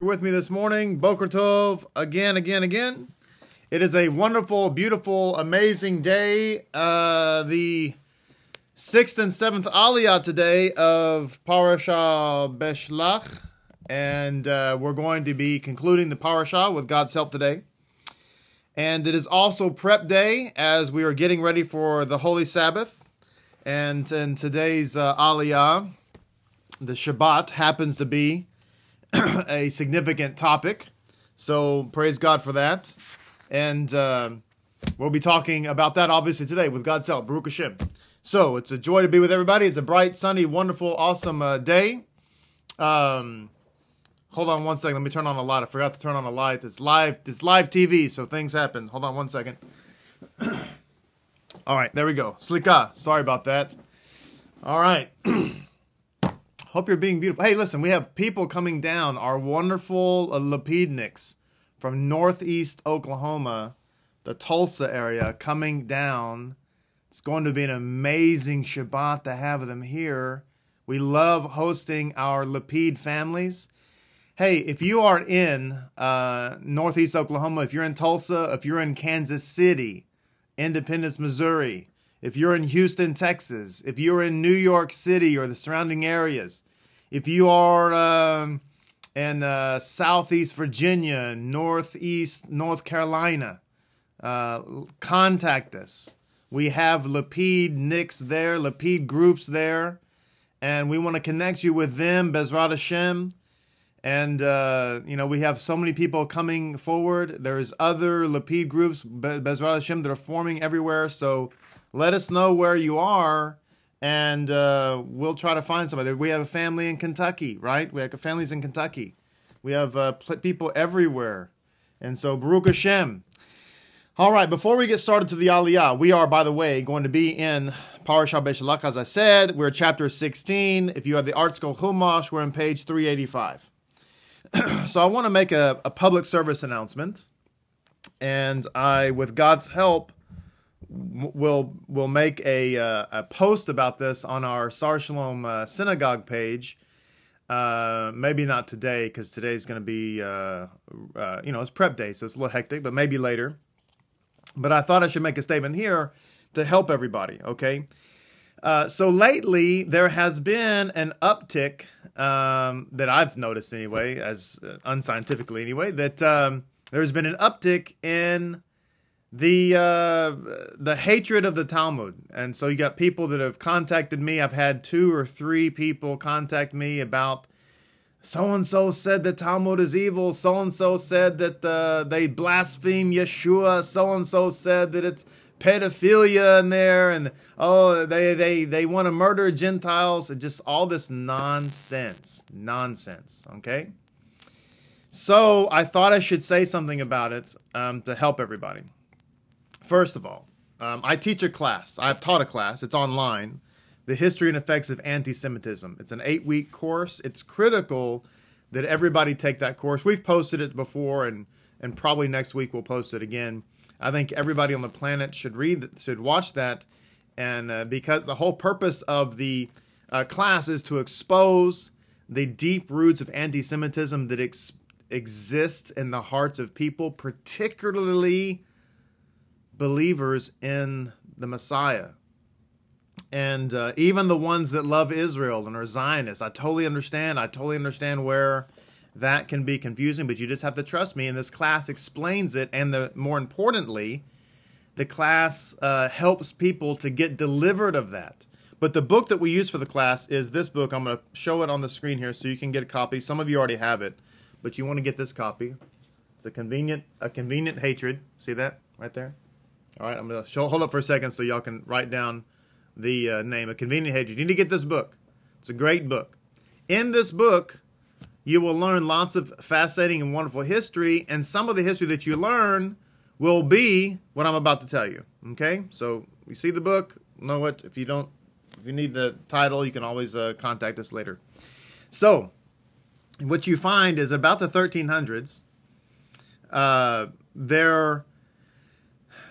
with me this morning. Boker Tov, again, again, again. It is a wonderful, beautiful, amazing day. Uh, the sixth and seventh Aliyah today of Parashah Beshlach. And uh, we're going to be concluding the Parashah with God's help today. And it is also prep day as we are getting ready for the Holy Sabbath. And in today's uh, Aliyah, the Shabbat happens to be a significant topic. So praise God for that. And uh, we'll be talking about that obviously today with God's help. Baruch Hashem. So it's a joy to be with everybody. It's a bright, sunny, wonderful, awesome uh, day. Um, hold on one second. Let me turn on a light. I forgot to turn on a light. It's live. It's live TV, so things happen. Hold on one second. All right, there we go. Slika. Sorry about that. All right. Hope you're being beautiful. Hey, listen, we have people coming down. Our wonderful uh, from northeast Oklahoma, the Tulsa area, coming down. It's going to be an amazing Shabbat to have them here. We love hosting our Lapid families. Hey, if you are in uh, northeast Oklahoma, if you're in Tulsa, if you're in Kansas City, Independence, Missouri, if you're in Houston, Texas, if you're in New York City or the surrounding areas, if you are um, in uh, Southeast Virginia, Northeast North Carolina, uh, contact us. We have Lapid Nicks there, Lapid groups there, and we want to connect you with them, Bezrat Hashem. And, uh, you know, we have so many people coming forward. There's other Lapid groups, Bezrat Hashem, that are forming everywhere. So let us know where you are, and uh, we'll try to find somebody. We have a family in Kentucky, right? We have families in Kentucky. We have uh, people everywhere. And so, Baruch Hashem. All right, before we get started to the Aliyah, we are, by the way, going to be in Parashah Beshalach, as I said. We're chapter 16. If you have the ArtScroll Chumash, we're on page 385. so I want to make a, a public service announcement. And I, with God's help, we'll we'll make a uh, a post about this on our Sar Shalom uh, synagogue page. Uh, maybe not today because today's going to be uh, uh, you know it's prep day, so it's a little hectic. But maybe later. But I thought I should make a statement here to help everybody. Okay. Uh, so lately there has been an uptick um, that I've noticed anyway, as unscientifically anyway, that um, there's been an uptick in the uh, the hatred of the Talmud, and so you got people that have contacted me. I've had two or three people contact me about so and so said the Talmud is evil. So and so said that uh, they blaspheme Yeshua. So and so said that it's pedophilia in there, and oh, they they they want to murder Gentiles. And just all this nonsense, nonsense. Okay. So I thought I should say something about it um, to help everybody. First of all, um, I teach a class. I've taught a class. It's online. The History and Effects of Anti-Semitism. It's an eight-week course. It's critical that everybody take that course. We've posted it before, and and probably next week we'll post it again. I think everybody on the planet should read, should watch that, and uh, because the whole purpose of the uh, class is to expose the deep roots of anti-Semitism that ex- exist in the hearts of people, particularly believers in the Messiah. And uh, even the ones that love Israel and are Zionists, I totally understand. I totally understand where that can be confusing, but you just have to trust me. And this class explains it. And the more importantly, the class uh, helps people to get delivered of that. But the book that we use for the class is this book. I'm going to show it on the screen here so you can get a copy. Some of you already have it, but you want to get this copy. It's a convenient, a convenient hatred. See that right there? All right, I'm going to hold up for a second so y'all can write down the uh, name. A Convenient Hatred. You need to get this book. It's a great book. In this book, you will learn lots of fascinating and wonderful history, and some of the history that you learn will be what I'm about to tell you. Okay, so you see the book, know what? If you don't, if you need the title, you can always uh, contact us later. So, what you find is about the 1300s, uh, there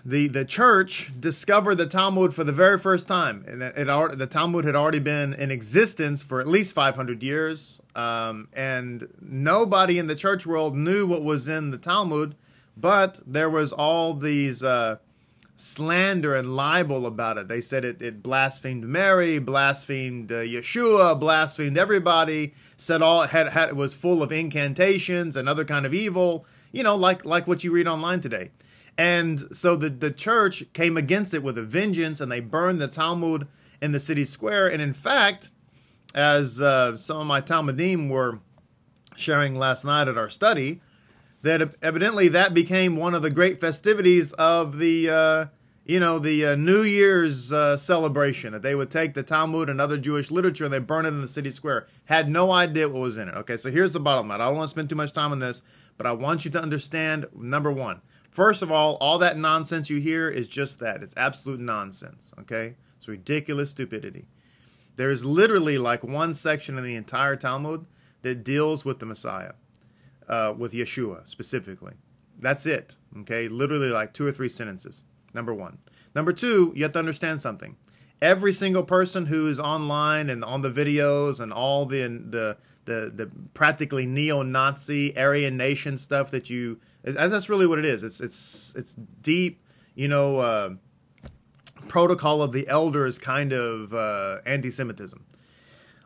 the the church discovered the Talmud for the very first time, and it, it the Talmud had already been in existence for at least 500 years, um, and nobody in the church world knew what was in the Talmud, but there was all these uh, slander and libel about it. They said it, it blasphemed Mary, blasphemed uh, Yeshua, blasphemed everybody. Said all had had was full of incantations and other kind of evil. You know, like like what you read online today. And so the, the church came against it with a vengeance and they burned the Talmud in the city square. And in fact, as uh, some of my Talmudim were sharing last night at our study, that evidently that became one of the great festivities of the, uh, you know, the uh, New Year's uh, celebration. That they would take the Talmud and other Jewish literature and they burn it in the city square. Had no idea what was in it. Okay, so here's the bottom line. I don't want to spend too much time on this, but I want you to understand number one First of all, all that nonsense you hear is just that. It's absolute nonsense, okay? It's ridiculous stupidity. There's literally like one section in the entire Talmud that deals with the Messiah, uh, with Yeshua specifically. That's it, okay? Literally like two or three sentences. Number one. Number two, you have to understand something. Every single person who is online and on the videos and all the the the, the practically neo-Nazi Aryan nation stuff that you that's really what it is. It's it's it's deep, you know, uh, protocol of the elders kind of uh, anti-Semitism.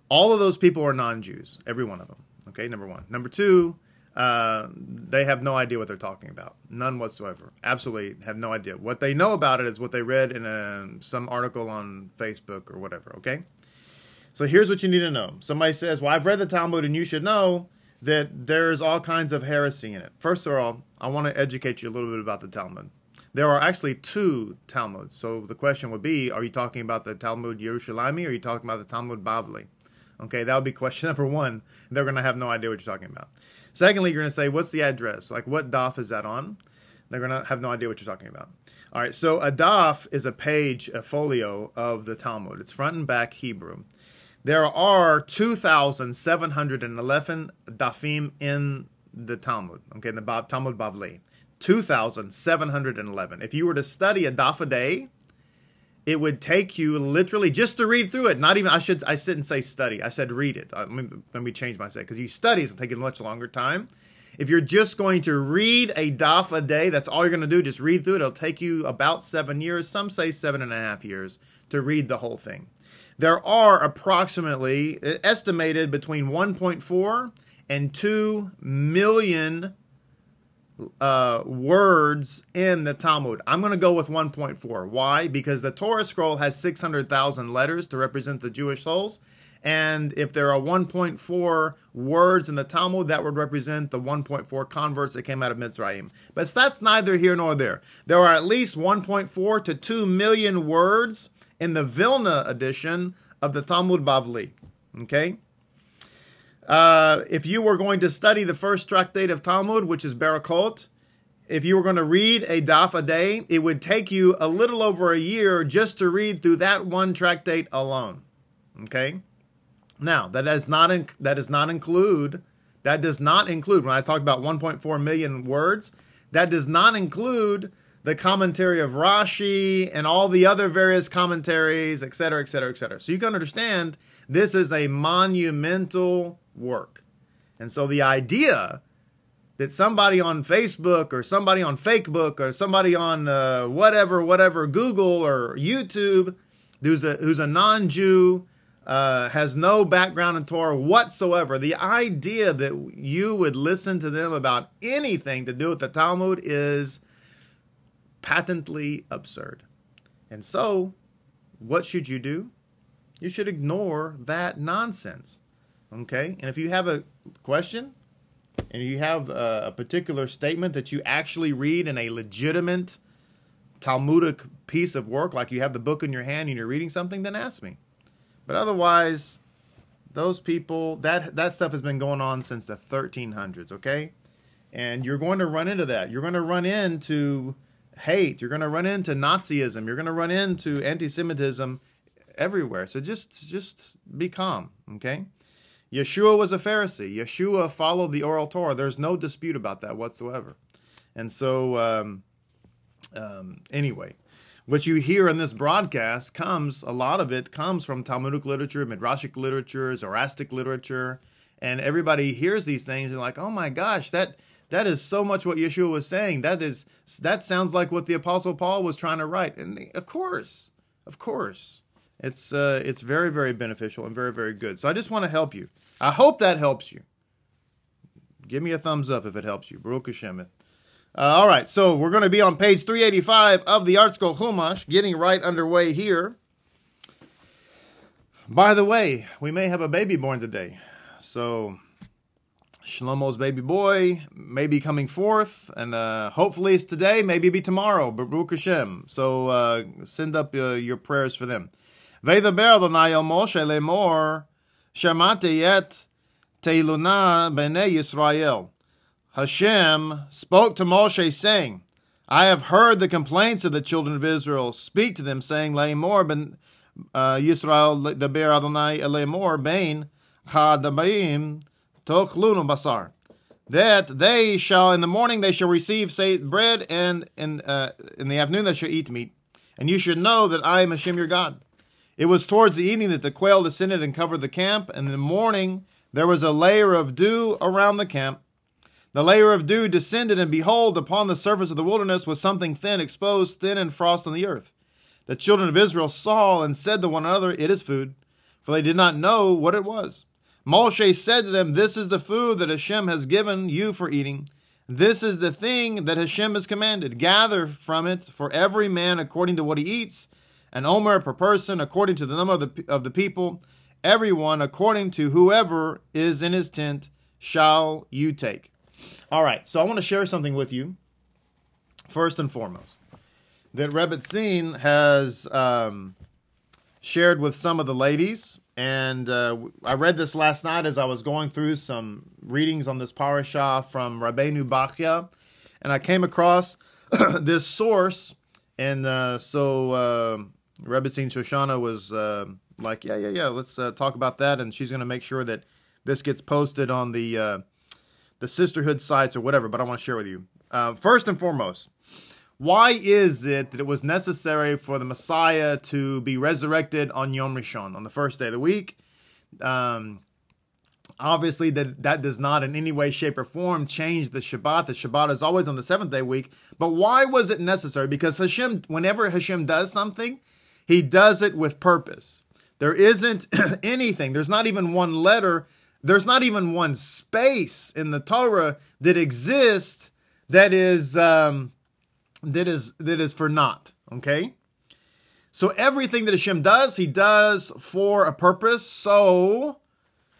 All of those people are non-Jews, every one of them. Okay, number one. Number two, uh, they have no idea what they're talking about, none whatsoever. Absolutely have no idea. What they know about it is what they read in a, some article on Facebook or whatever. Okay, so here's what you need to know. Somebody says, "Well, I've read the Talmud, and you should know." that there's all kinds of heresy in it. First of all, I want to educate you a little bit about the Talmud. There are actually two Talmuds. So the question would be, are you talking about the Talmud Yerushalmi or are you talking about the Talmud Bavli? Okay, that would be question number one. They're going to have no idea what you're talking about. Secondly, you're going to say, what's the address? Like, what daf is that on? They're going to have no idea what you're talking about. All right, so a daf is a page, a folio of the Talmud. It's front and back Hebrew. There are 2,711 dafim in the Talmud, okay, in the Talmud Bavli. 2,711. If you were to study a daf a day, it would take you literally just to read through it. Not even I should I shouldn't say study. I said read it. Uh, let me, let me change my say because you study it's taking much longer time. If you're just going to read a daf a day, that's all you're going to do. Just read through it. It'll take you about seven years. Some say seven and a half years to read the whole thing there are approximately estimated between 1.4 and 2 million uh, words in the Talmud. I'm going to go with 1.4. Why? Because the Torah scroll has 600,000 letters to represent the Jewish souls. And if there are 1.4 words in the Talmud, that would represent the 1.4 converts that came out of Mitzrayim. But that's neither here nor there. There are at least 1.4 to 2 million words in the Vilna edition of the Talmud Bavli. Okay? Uh, if you were going to study the first tractate of Talmud, which is Barakot, if you were going to read a daf a day, it would take you a little over a year just to read through that one tractate alone. Okay? Now, that does not that does not include that does not include when I talked about 1.4 million words, that does not include the commentary of Rashi and all the other various commentaries, etc., etc., etc. So you can understand this is a monumental work. And so the idea that somebody on Facebook or somebody on Fakebook or somebody on uh, whatever, whatever, Google or YouTube, who's a, who's a non Jew, uh, has no background in Torah whatsoever, the idea that you would listen to them about anything to do with the Talmud is patently absurd. And so, what should you do? You should ignore that nonsense. Okay? And if you have a question and you have a, a particular statement that you actually read in a legitimate Talmudic piece of work, like you have the book in your hand and you're reading something, then ask me. But otherwise, those people that that stuff has been going on since the 1300s, okay? And you're going to run into that. You're going to run into hate. You're going to run into Nazism. You're going to run into anti-Semitism everywhere. So just just be calm, okay? Yeshua was a Pharisee. Yeshua followed the oral Torah. There's no dispute about that whatsoever. And so, um, Um, anyway, what you hear in this broadcast comes, a lot of it comes from Talmudic literature, Midrashic literature, Zoharic literature, and everybody hears these things and like, oh my gosh, that that is so much what Yeshua was saying. That is that sounds like what the Apostle Paul was trying to write. And of course, of course, it's uh, it's very very beneficial and very very good. So I just want to help you. I hope that helps you. Give me a thumbs up if it helps you. Baruch Hashem. Uh, all right, so we're going to be on page 385 of the ArtScroll Chumash, getting right underway here. By the way, we may have a baby born today. So Shlomo's baby boy may be coming forth, and uh, hopefully it's today, maybe be tomorrow. Baruch Hashem. So uh, send up uh, your prayers for them. Ve'daber Adonai el Moshe lemor shamati et teiluna b'nei Yisrael. Hashem spoke to Moshe, saying, I have heard the complaints of the children of Israel. Speak to them, saying, Lemor ben uh, Yisrael daber Adonai lemor bain chadabaim tochlunu basar. That they shall in the morning they shall receive say bread, and in uh, in the afternoon they shall eat meat. And you should know that I am Hashem your God. It was towards the evening that the quail descended and covered the camp, and in the morning there was a layer of dew around the camp. The layer of dew descended, and behold, upon the surface of the wilderness was something thin, exposed, thin and frost on the earth. The children of Israel saw and said to one another, It is food, for they did not know what it was. Moshe said to them, This is the food that Hashem has given you for eating. This is the thing that Hashem has commanded. Gather from it for every man according to what he eats an omer per person according to the number of the, of the people, everyone according to whoever is in his tent shall you take. All right, so I want to share something with you, first and foremost, that Rebbetzin has um, shared with some of the ladies, and uh, I read this last night as I was going through some readings on this parasha from Rabbeinu Bachya, and I came across this source, and uh, so uh, Rebbetzin Shoshana was uh, like, yeah, yeah, yeah, let's uh, talk about that, and she's going to make sure that this gets posted on the uh, the sisterhood sites or whatever. But I want to share with you uh, first and foremost. Why is it that it was necessary for the Messiah to be resurrected on Yom Rishon, on the first day of the week? Um, obviously, that, that does not in any way, shape, or form change the Shabbat. The Shabbat is always on the seventh day week. But why was it necessary? Because Hashem, whenever Hashem does something, he does it with purpose. There isn't anything, there's not even one letter, there's not even one space in the Torah that exists that is um, that is that is for naught. Okay? So everything that Hashem does, he does for a purpose. So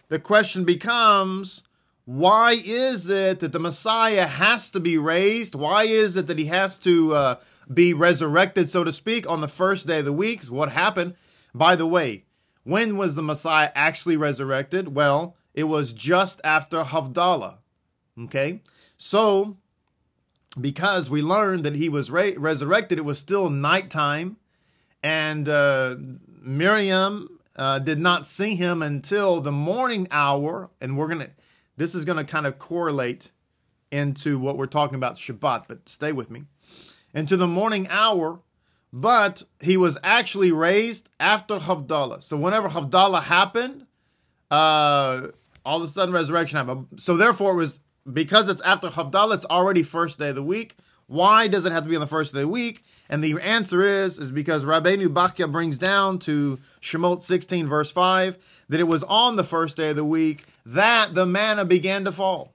the question becomes why is it that the Messiah has to be raised? Why is it that he has to uh, be resurrected, so to speak, on the first day of the week? What happened? By the way, when was the Messiah actually resurrected? Well, it was just after Havdalah. Okay? So, because we learned that he was re- resurrected, it was still nighttime, and uh, Miriam uh, did not see him until the morning hour, and we're to this is to kind of correlate into what we're talking about Shabbat, but stay with me. Into the morning hour, but he was actually raised after Havdalah. So whenever Havdalah happened, uh, all of a sudden resurrection happened. So therefore, it was because it's after Havdalah, it's already first day of the week. Why does it have to be on the first day of the week? And the answer is, is because Rabbeinu Bachya brings down to Shemot 16 verse 5 that it was on the first day of the week that the manna began to fall.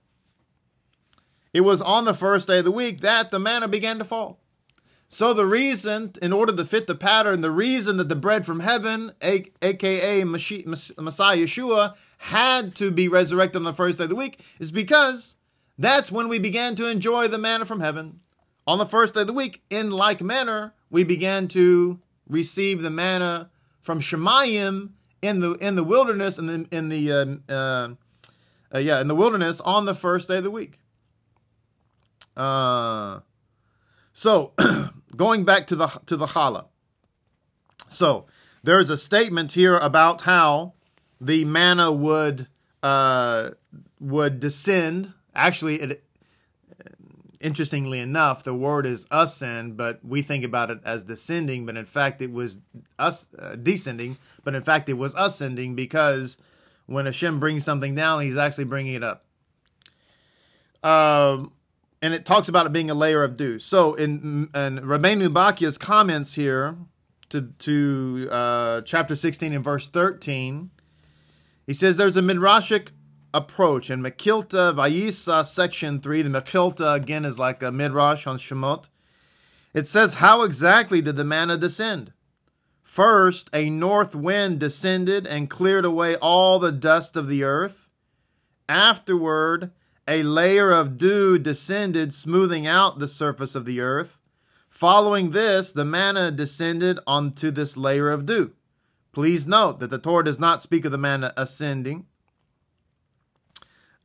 It was on the first day of the week that the manna began to fall. So the reason, in order to fit the pattern, the reason that the bread from heaven, aka Messiah Yeshua, had to be resurrected on the first day of the week is because that's when we began to enjoy the manna from heaven. On the first day of the week, in like manner, we began to receive the manna from Shemayim in the in the wilderness and in, in the uh, uh, uh, yeah in the wilderness on the first day of the week. Uh, so going back to the to the challah. So there is a statement here about how the manna would uh, would descend. Actually, it interestingly enough, the word is ascend, but we think about it as descending, but in fact it was us uh, descending, but in fact it was ascending because when Hashem brings something down, he's actually bringing it up. Um, and it talks about it being a layer of dew. So in, in Rabbeinu Bachya's comments here to, to uh, chapter 16 and verse 13, he says there's a midrashic approach. In Mekilta Vayisa section 3, the Mekilta again is like a midrash on Shemot. It says, How exactly did the manna descend? First, a north wind descended and cleared away all the dust of the earth. Afterward, a layer of dew descended, smoothing out the surface of the earth. Following this, the manna descended onto this layer of dew. Please note that the Torah does not speak of the manna ascending,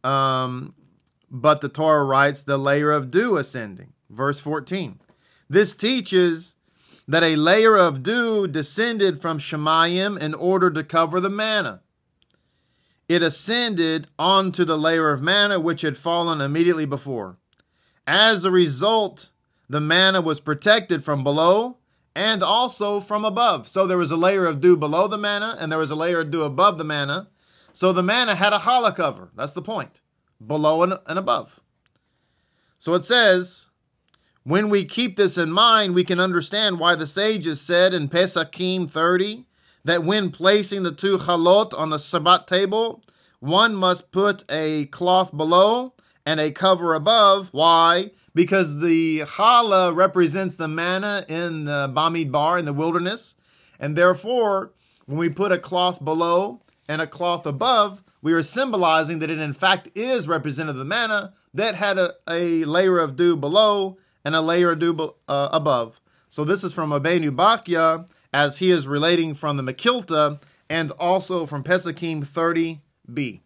um, but the Torah writes the layer of dew ascending. Verse 14. This teaches that a layer of dew descended from Shemayim in order to cover the manna. It ascended onto the layer of manna which had fallen immediately before. As a result, the manna was protected from below and also from above. So there was a layer of dew below the manna and there was a layer of dew above the manna. So the manna had a challah cover. That's the point. Below and, and above. So it says, when we keep this in mind, we can understand why the sages said in Pesachim 30 that when placing the two chalot on the Shabbat table, one must put a cloth below and a cover above. Why? Because the challah represents the manna in the Bamidbar in the wilderness, and therefore, when we put a cloth below and a cloth above, we are symbolizing that it in fact is representative of the manna that had a, a layer of dew below and a layer of dew uh, above. So this is from Rabbeinu Bachya as he is relating from the Mekilta and also from Pesachim 30b.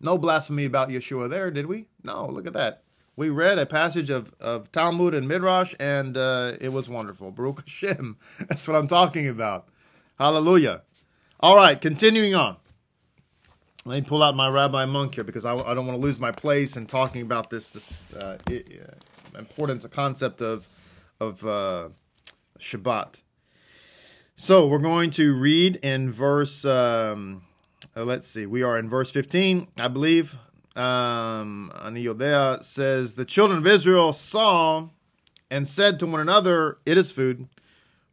No blasphemy about Yeshua there, did we? No, look at that. We read a passage of, of Talmud and Midrash, and uh, it was wonderful. Baruch Hashem. That's what I'm talking about. Hallelujah. All right, continuing on. Let me pull out my rabbi Munk here because I, I don't want to lose my place in talking about this this uh, important concept of of uh, Shabbat. So we're going to read in verse. Um, uh, let's see. We are in verse fifteen, I believe. Um, Aniyodea says the children of Israel saw and said to one another, "It is food."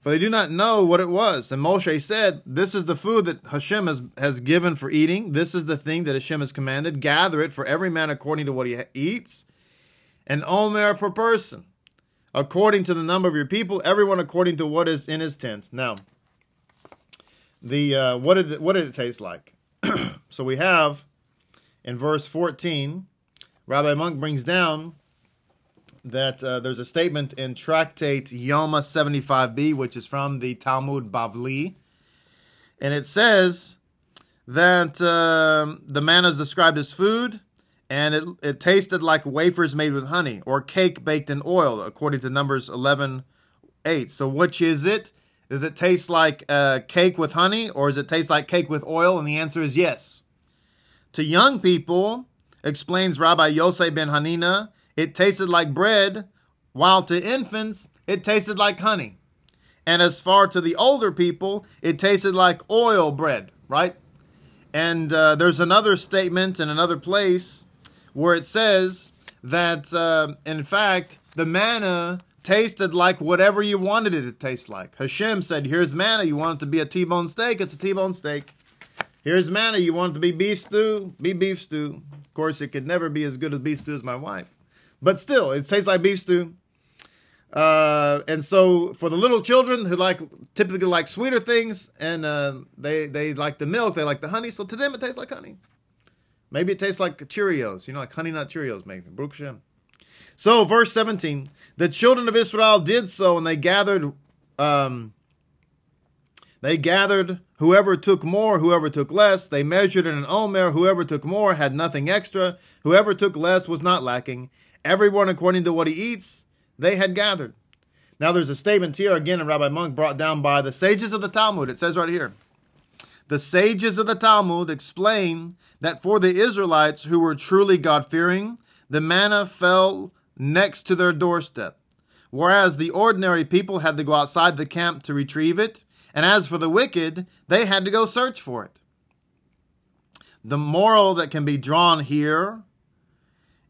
For they do not know what it was. And Moshe said, This is the food that Hashem has, has given for eating. This is the thing that Hashem has commanded. Gather it for every man according to what he eats an omer per person, according to the number of your people, everyone according to what is in his tent. Now, the uh, what did it, what did it taste like? so we have in verse 14, Rabbi Munk brings down that uh, there's a statement in Tractate Yoma 75b, which is from the Talmud Bavli, and it says that uh, the manna is described as food and it, it tasted like wafers made with honey or cake baked in oil, according to Numbers 11 8. So, which is it? Does it taste like uh, cake with honey or does it taste like cake with oil? And the answer is yes. To young people, explains Rabbi Yosef ben Hanina, it tasted like bread, while to infants, it tasted like honey. And as far to the older people, it tasted like oil bread, right? And uh, there's another statement in another place where it says that, uh, in fact, the manna tasted like whatever you wanted it to taste like. Hashem said, Here's manna. You want it to be a T bone steak? It's a T bone steak. Here's manna. You want it to be beef stew? Be beef stew. Of course, it could never be as good as beef stew as my wife. But still, it tastes like beef stew. Uh, and so for the little children who like typically like sweeter things and uh, they they like the milk, they like the honey. So to them, it tastes like honey. Maybe it tastes like Cheerios, you know, like honey nut Cheerios, maybe. So, verse 17 the children of Israel did so, and they gathered. Um, they gathered whoever took more, whoever took less. They measured in an omer. Whoever took more had nothing extra. Whoever took less was not lacking. Everyone according to what he eats, they had gathered. Now there's a statement here again, and Rabbi Munk brought down by the sages of the Talmud. It says right here the sages of the Talmud explain that for the Israelites who were truly God fearing, the manna fell next to their doorstep, whereas the ordinary people had to go outside the camp to retrieve it, and as for the wicked, they had to go search for it. The moral that can be drawn here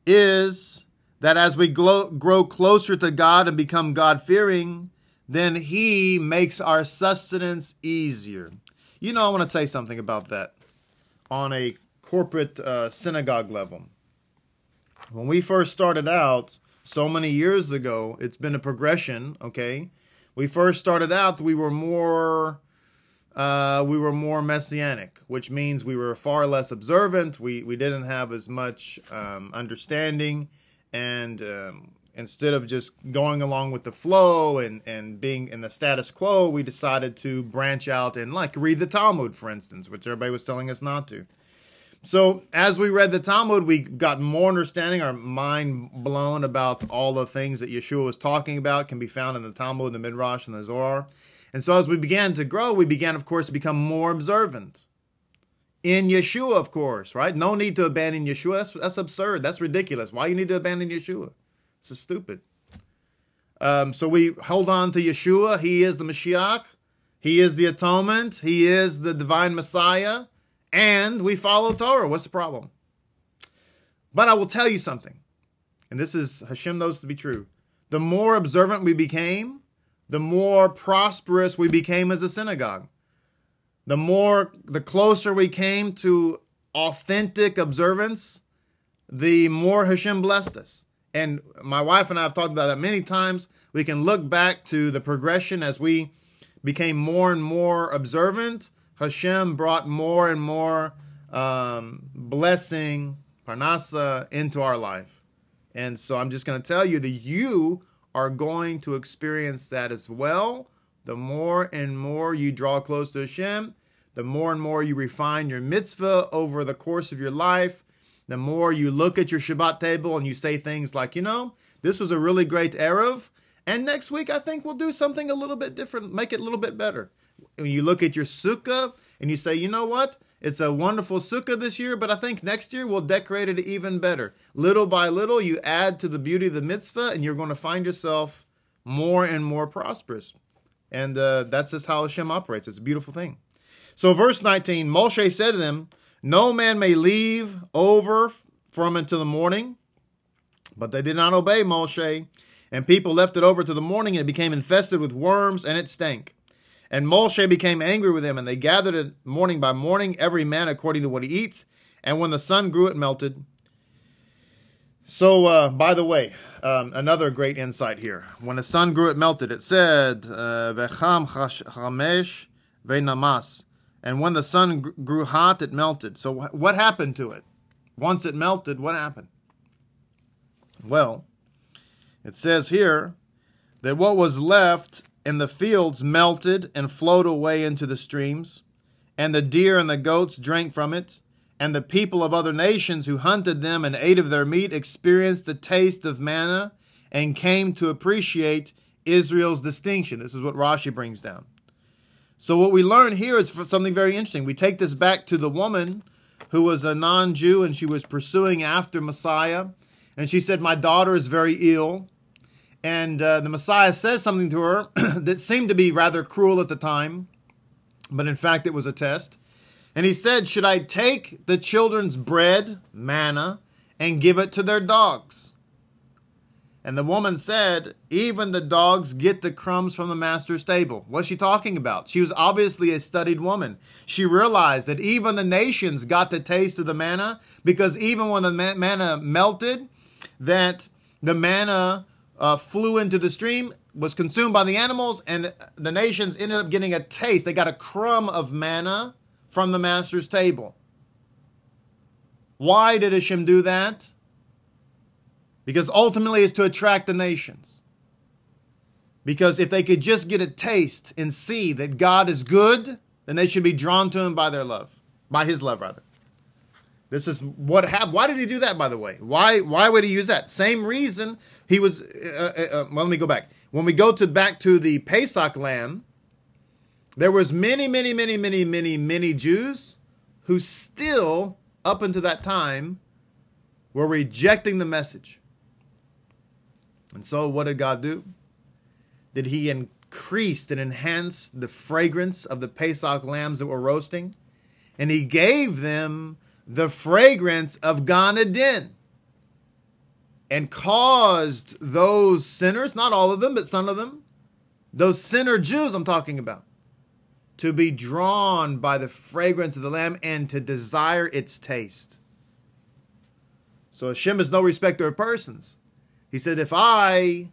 is that as we grow closer to God and become God fearing, then He makes our sustenance easier. You know, I want to say something about that on a corporate uh, synagogue level. When we first started out so many years ago, it's been a progression, okay? We first started out, we were more uh, we were more messianic, which means we were far less observant. We we didn't have as much um, understanding, and um, instead of just going along with the flow and and being in the status quo, we decided to branch out and like read the Talmud, for instance, which everybody was telling us not to. So as we read the Talmud, we got more understanding, our mind blown about all the things that Yeshua was talking about can be found in the Talmud, the Midrash, and the Zohar. And so as we began to grow, we began, of course, to become more observant. In Yeshua, of course, right? No need to abandon Yeshua. That's, that's absurd. That's ridiculous. Why you need to abandon Yeshua? It's so stupid. Um, so we hold on to Yeshua. He is the Mashiach. He is the atonement. He is the divine Messiah. And we follow Torah. What's the problem? But I will tell you something. And this is Hashem knows to be true. The more observant we became, the more prosperous we became as a synagogue. The more, the closer we came to authentic observance, the more Hashem blessed us. And my wife and I have talked about that many times. We can look back to the progression as we became more and more observant. Hashem brought more and more um, blessing, parnasa, into our life. And so I'm just going to tell you that you are going to experience that as well. The more and more you draw close to Hashem, the more and more you refine your mitzvah over the course of your life, the more you look at your Shabbat table and you say things like, you know, this was a really great Erev, and next week I think we'll do something a little bit different, make it a little bit better. When you look at your sukkah and you say, you know what? It's a wonderful sukkah this year, but I think next year we'll decorate it even better. Little by little, you add to the beauty of the mitzvah, and you're going to find yourself more and more prosperous. And uh, that's just how Hashem operates. It's a beautiful thing. So, verse 19 Moshe said to them, No man may leave over from until the morning. But they did not obey Moshe, and people left it over to the morning, and it became infested with worms, and it stank. And Moshe became angry with them, and they gathered it morning by morning, every man according to what he eats. And when the sun grew, it melted. So, uh, by the way, um, another great insight here. When the sun grew, it melted. It said, "Vecham chamesh ve'namas." And when the sun grew hot, it melted. So, what happened to it? Once it melted, what happened? Well, it says here that what was left in the fields melted and flowed away into the streams, and the deer and the goats drank from it, and the people of other nations who hunted them and ate of their meat experienced the taste of manna and came to appreciate Israel's distinction. This is what Rashi brings down. So, what we learn here is something very interesting. We take this back to the woman who was a non Jew and she was pursuing after Messiah. And she said, My daughter is very ill and uh, the Messiah says something to her that seemed to be rather cruel at the time, but in fact it was a test. And he said, Should I take the children's bread, manna, and give it to their dogs? And the woman said, Even the dogs get the crumbs from the master's table. What's she talking about? She was obviously a studied woman. She realized that even the nations got the taste of the manna because even when the manna melted, that the manna uh, flew into the stream, was consumed by the animals, and the nations ended up getting a taste. They got a crumb of manna from the master's table. Why did Hashem do that? Because ultimately it's to attract the nations. Because if they could just get a taste and see that God is good, then they should be drawn to him by their love, by his love rather. This is what happened. Why did he do that, by the way? Why why would he use that? Same reason he was. Uh, uh, uh, well, let me go back. When we go to back to the Pesach lamb, there was many, many, many, many, many, many Jews who still, up until that time, were rejecting the message. And so, what did God do? Did He increase and enhance the fragrance of the Pesach lambs that were roasting? And He gave them the fragrance of Gan Eden and caused those sinners, not all of them, but some of them, those sinner Jews I'm talking about, to be drawn by the fragrance of the lamb and to desire its taste. So Hashem is no respecter of persons. He said, If I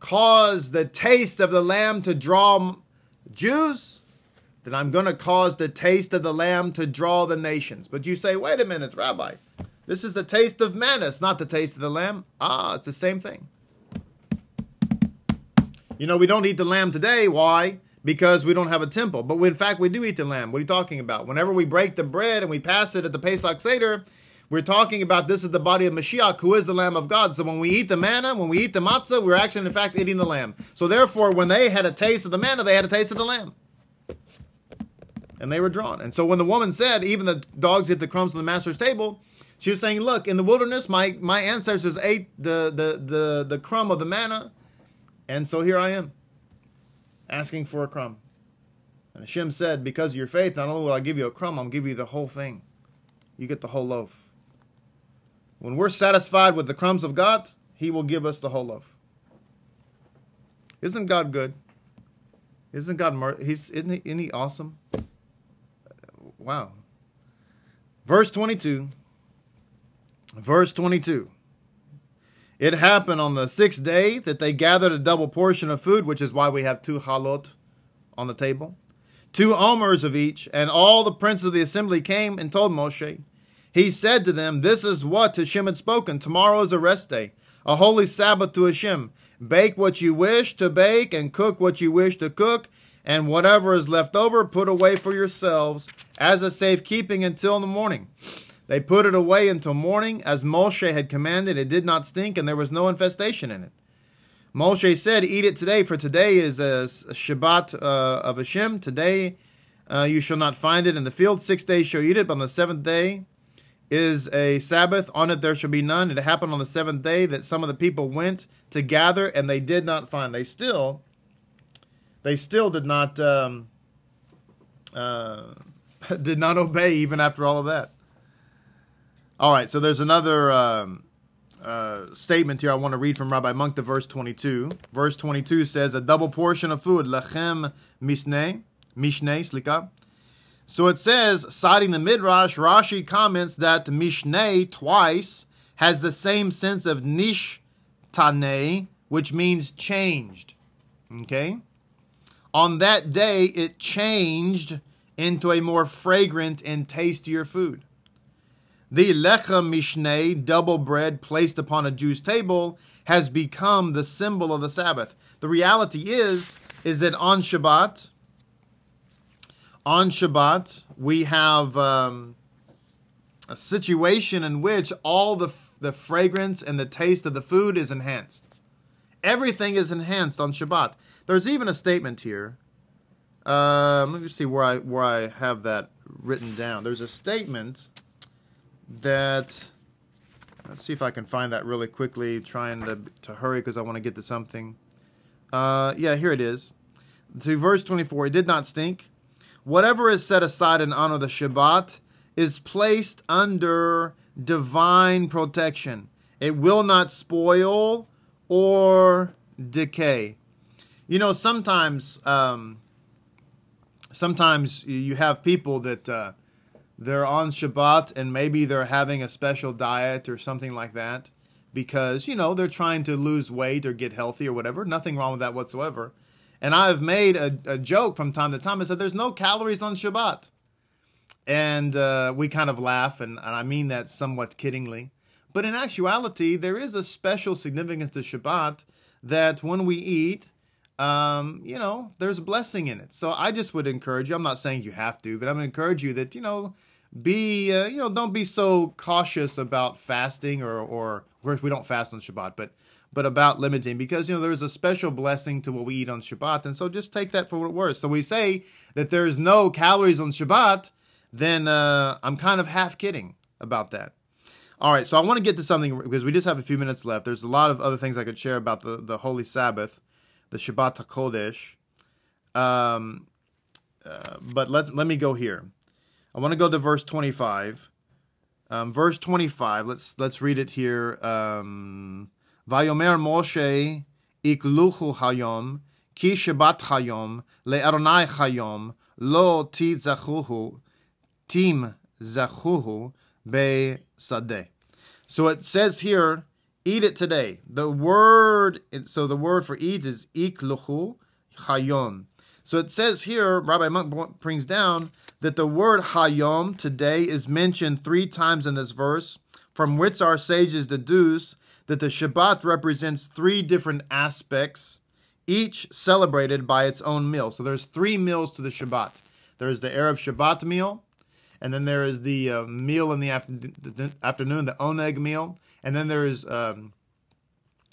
cause the taste of the lamb to draw Jews, then I'm going to cause the taste of the lamb to draw the nations. But you say, wait a minute, Rabbi, this is the taste of manna. It's not the taste of the lamb. Ah, it's the same thing. You know, we don't eat the lamb today. Why? Because we don't have a temple. But in fact, we do eat the lamb. What are you talking about? Whenever we break the bread and we pass it at the Pesach Seder, we're talking about this is the body of Mashiach, who is the Lamb of God. So when we eat the manna, when we eat the matzah, we're actually, in fact, eating the lamb. So therefore, when they had a taste of the manna, they had a taste of the lamb. And they were drawn. And so when the woman said, even the dogs eat the crumbs from the master's table, she was saying, Look, in the wilderness, my, my ancestors ate the, the, the, the crumb of the manna and so here I am, asking for a crumb. And Hashem said, Because of your faith, not only will I give you a crumb, I'll give you the whole thing. You get the whole loaf. When we're satisfied with the crumbs of God, He will give us the whole loaf. Isn't God good? Isn't God mer- he's isn't he, isn't he awesome? Wow. Verse 22. Verse 22. It happened on the sixth day that they gathered a double portion of food, which is why we have two halot on the table, two omers of each, and all the princes of the assembly came and told Moshe. He said to them, This is what Hashem had spoken. Tomorrow is a rest day, a holy Sabbath to Hashem. Bake what you wish to bake and cook what you wish to cook, and whatever is left over, put away for yourselves as a safekeeping until the morning. They put it away until morning, as Moshe had commanded. It did not stink, and there was no infestation in it. Moshe said, Eat it today, for today is a Shabbat uh, of Hashem. Today uh, you shall not find it in the field. Six days shall eat it, but on the seventh day is a Sabbath. On it there shall be none. It happened on the seventh day that some of the people went to gather, and they did not find. They still, they still did not, um, uh, did not obey even after all of that. All right, so there's another um, uh, statement here I want to read from Rabbi Munk to verse 22. Verse 22 says, A double portion of food, lechem mishneh, mishneh, slika. So it says, citing the Midrash, Rashi comments that mishneh twice has the same sense of nish tane, which means changed. Okay? On that day, it changed into a more fragrant and tastier food. The lechem mishneh, double bread placed upon a Jew's table, has become the symbol of the Sabbath. The reality is, is that on Shabbat, on Shabbat, we have um, a situation in which all the the fragrance and the taste of the food is enhanced. Everything is enhanced on Shabbat. There's even a statement here. Uh, let me see where I where I have that written down. There's a statement that let's see if I can find that really quickly. Trying to to hurry because I want to get to something. Uh, yeah, here it is. To verse 24, it did not stink. Whatever is set aside in honor of the Shabbat is placed under divine protection. It will not spoil or decay. You know, sometimes, um, sometimes you have people that uh, they're on Shabbat and maybe they're having a special diet or something like that because, you know, they're trying to lose weight or get healthy or whatever. Nothing wrong with that whatsoever. And I've made a, a joke from time to time. I said, there's no calories on Shabbat. And uh, we kind of laugh, and, and I mean that somewhat kiddingly. But in actuality, there is a special significance to Shabbat that when we eat, um, you know, there's a blessing in it. So I just would encourage you. I'm not saying you have to, but I'm going to encourage you that, you know, be, uh, you know, don't be so cautious about fasting or, or, of course, we don't fast on Shabbat, but, but about limiting because, you know, there's a special blessing to what we eat on Shabbat. And so just take that for what it was. So we say that there's no calories on Shabbat, then uh, I'm kind of half kidding about that. All right, so I want to get to something because we just have a few minutes left. There's a lot of other things I could share about the, the Holy Sabbath, the Shabbat HaKodesh. Um, uh, but let let me go here. I want to go to verse 25. Um, verse 25. Let's let's read it here. Um, Vayomer Moshe ikluchu hayom ki Shabbat hayom le'aronai hayom lo ti zachuhu tim zachuhu be sadeh. So it says here, eat it today. The word, so the word for eat is ikluchu hayom. So it says here, Rabbi Munk brings down that the word hayom today is mentioned three times in this verse, from which our sages deduce that the Shabbat represents three different aspects, each celebrated by its own meal. So there's three meals to the Shabbat. There's the Erev Shabbat meal, and then there is the uh, meal in the afternoon, the oneg meal, and then there is um,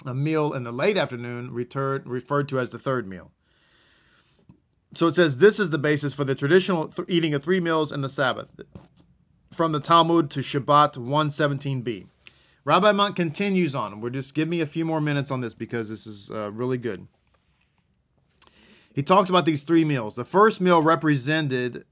a meal in the late afternoon, referred to as the third meal. So it says this is the basis for the traditional th- eating of three meals in the Sabbath, from the Talmud to Shabbat 117b. Rabbi Munk continues on. We're just give me a few more minutes on this because this is uh, really good. He talks about these three meals. The first meal represented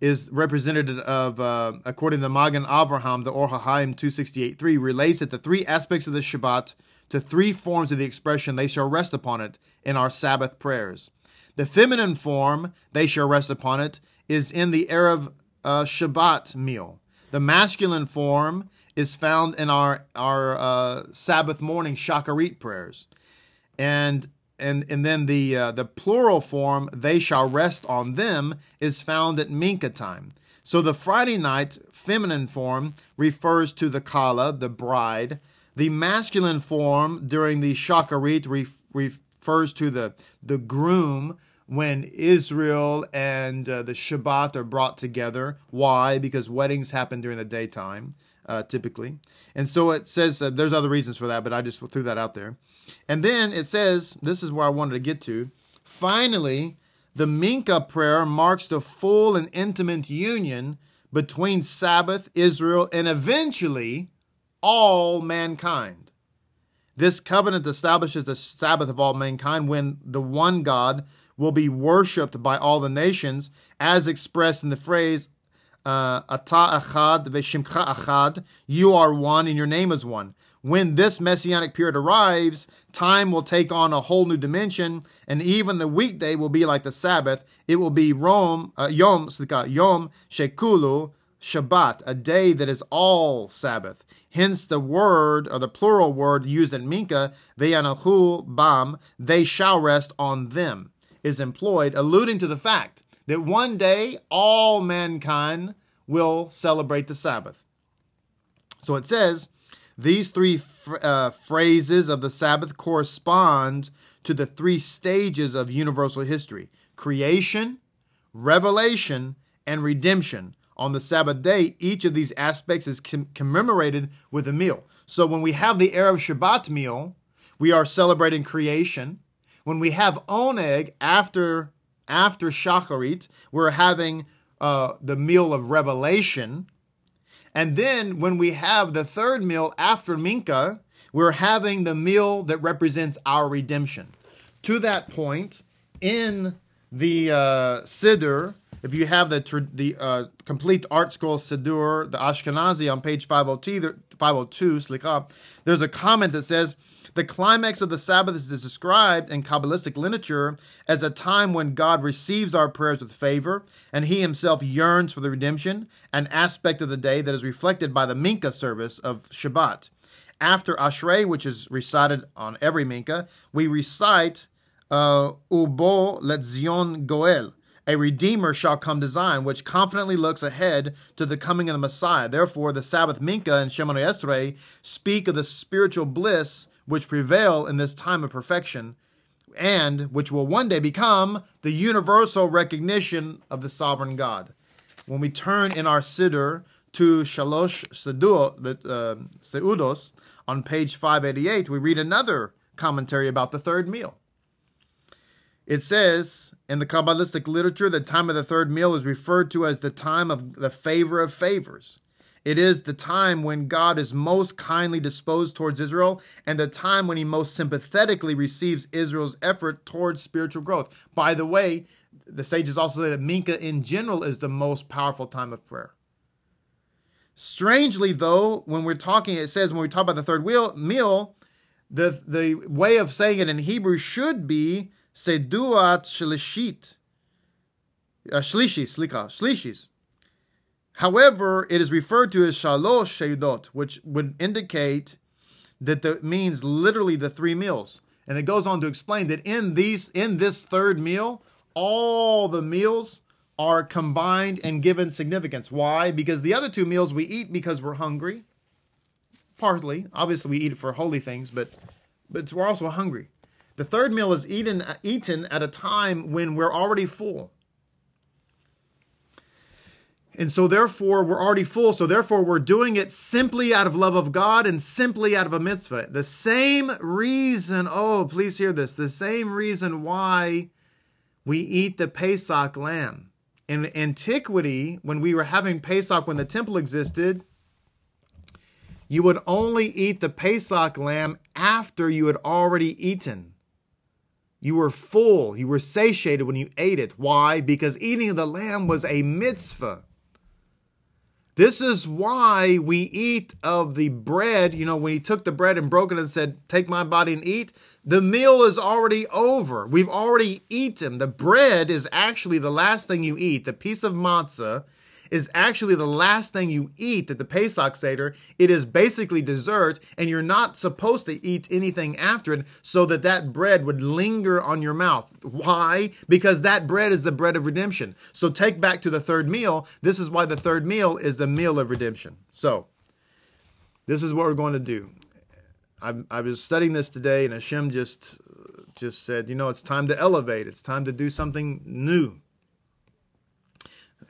is representative of, uh, according to Magen Avraham, the Or HaHaim 268.3, relates that the three aspects of the Shabbat to three forms of the expression, they shall rest upon it, in our Sabbath prayers. The feminine form, they shall rest upon it, is in the Erev uh, Shabbat meal. The masculine form is found in our, our uh, Sabbath morning Shacharit prayers. And and and then the uh, the plural form they shall rest on them is found at mincha time so the friday night feminine form refers to the kala the bride the masculine form during the shacharit refers to the the groom when Israel and uh, the Shabbat are brought together. Why? Because weddings happen during the daytime, uh, typically. And so it says there's other reasons for that, but I just threw that out there. And then it says, this is where I wanted to get to. Finally, the Mincha prayer marks the full and intimate union between Sabbath, Israel, and eventually all mankind. This covenant establishes the Sabbath of all mankind when the one God will be worshipped by all the nations, as expressed in the phrase, uh, Ata achad v'shimcha achad, you are one and your name is one when this messianic period arrives, time will take on a whole new dimension, and even the weekday will be like the Sabbath. It will be Rome, uh, Yom, Yom Shekulu Shabbat, a day that is all Sabbath. Hence the word, or the plural word used in Mincha, Veyanahu Bam, they shall rest on them, is employed, alluding to the fact that one day all mankind will celebrate the Sabbath. So it says, these three uh, phrases of the Sabbath correspond to the three stages of universal history creation, revelation, and redemption. On the Sabbath day, each of these aspects is com- commemorated with a meal. So when we have the Erev Shabbat meal, we are celebrating creation. When we have Oneg after after Shacharit, we're having uh, the meal of revelation, and then when we have the third meal after Mincha, we're having the meal that represents our redemption. To that point, in the uh, Siddur, if you have the the uh, complete ArtScroll Siddur, the Ashkenazi on page 502, 502 slicha, there's a comment that says, the climax of the Sabbath is described in Kabbalistic literature as a time when God receives our prayers with favor, and He Himself yearns for the redemption, an aspect of the day that is reflected by the Mincha service of Shabbat. After Ashrei, which is recited on every Mincha, we recite uh, Ubo Letzion Goel, a Redeemer shall come to Zion, which confidently looks ahead to the coming of the Messiah. Therefore, the Sabbath Mincha and Shemoneh Esrei speak of the spiritual bliss which prevail in this time of perfection and which will one day become the universal recognition of the sovereign God. When we turn in our Siddur to Shalosh uh, Seudos on page 588, we read another commentary about the third meal. It says in the Kabbalistic literature, the time of the third meal is referred to as the time of the favor of favors. It is the time when God is most kindly disposed towards Israel and the time when he most sympathetically receives Israel's effort towards spiritual growth. By the way, the sages also say that Mincha in general is the most powerful time of prayer. Strangely, though, when we're talking, it says when we talk about the third wheel, meal, the, the way of saying it in Hebrew should be Seudat Shlishit. Uh, shlishis, shlishis. However, it is referred to as shalosh seudot, which would indicate that it means literally the three meals. And it goes on to explain that in these in this third meal, all the meals are combined and given significance. Why? Because the other two meals we eat because we're hungry. Partly, obviously, we eat it for holy things, but but we're also hungry. The third meal is eaten eaten at a time when we're already full. And so, therefore, we're already full. So, therefore, we're doing it simply out of love of God and simply out of a mitzvah. The same reason, oh, please hear this, the same reason why we eat the Pesach lamb. In antiquity, when we were having Pesach, when the temple existed, you would only eat the Pesach lamb after you had already eaten. You were full, you were satiated when you ate it. Why? Because eating the lamb was a mitzvah. This is why we eat of the bread. You know, when he took the bread and broke it and said, Take my body and eat, the meal is already over. We've already eaten. The bread is actually the last thing you eat. The piece of matzah is actually the last thing you eat at the Pesach Seder. It is basically dessert, and you're not supposed to eat anything after it so that that bread would linger on your mouth. Why? Because that bread is the bread of redemption. So take back to the third meal. This is why the third meal is the meal of redemption. So this is what we're going to do. I, I was studying this today, and Hashem just just said, you know, it's time to elevate. It's time to do something new.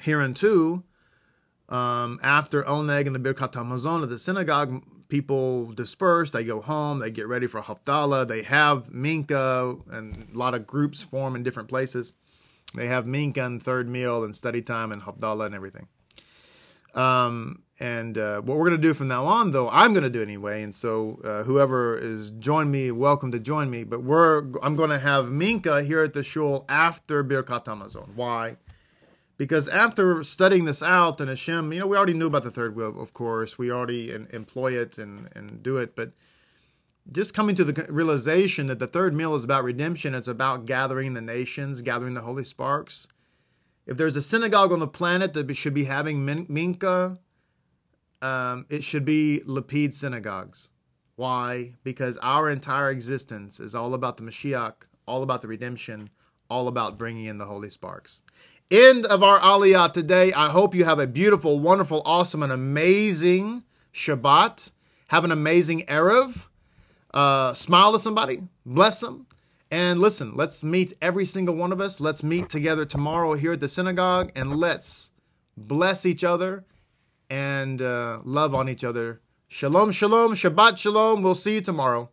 Hereunto, um, after Oneg and the Birkat Hamazon the synagogue, people disperse. They go home. They get ready for Havdalah. They have Mincha, and a lot of groups form in different places. They have Mincha and third meal and study time and Havdalah and everything. Um, and uh, what we're going to do from now on, though, I'm going to do anyway. And so uh, whoever is join me, welcome to join me. But we're I'm going to have Mincha here at the shul after Birkat Hamazon. Why? Because after studying this out and Hashem, you know, we already knew about the third wheel, of course. We already in, employ it and, and do it, but just coming to the realization that the third meal is about redemption, it's about gathering the nations, gathering the holy sparks. If there's a synagogue on the planet that should be having Mincha, um, it should be Lapid synagogues. Why? Because our entire existence is all about the Mashiach, all about the redemption, all about bringing in the holy sparks end of our Aliyah today. I hope you have a beautiful, wonderful, awesome, and amazing Shabbat. Have an amazing Erev. Uh, smile to somebody, bless them. And listen, let's meet every single one of us. Let's meet together tomorrow here at the synagogue and let's bless each other and uh, love on each other. Shalom, shalom, Shabbat shalom. We'll see you tomorrow.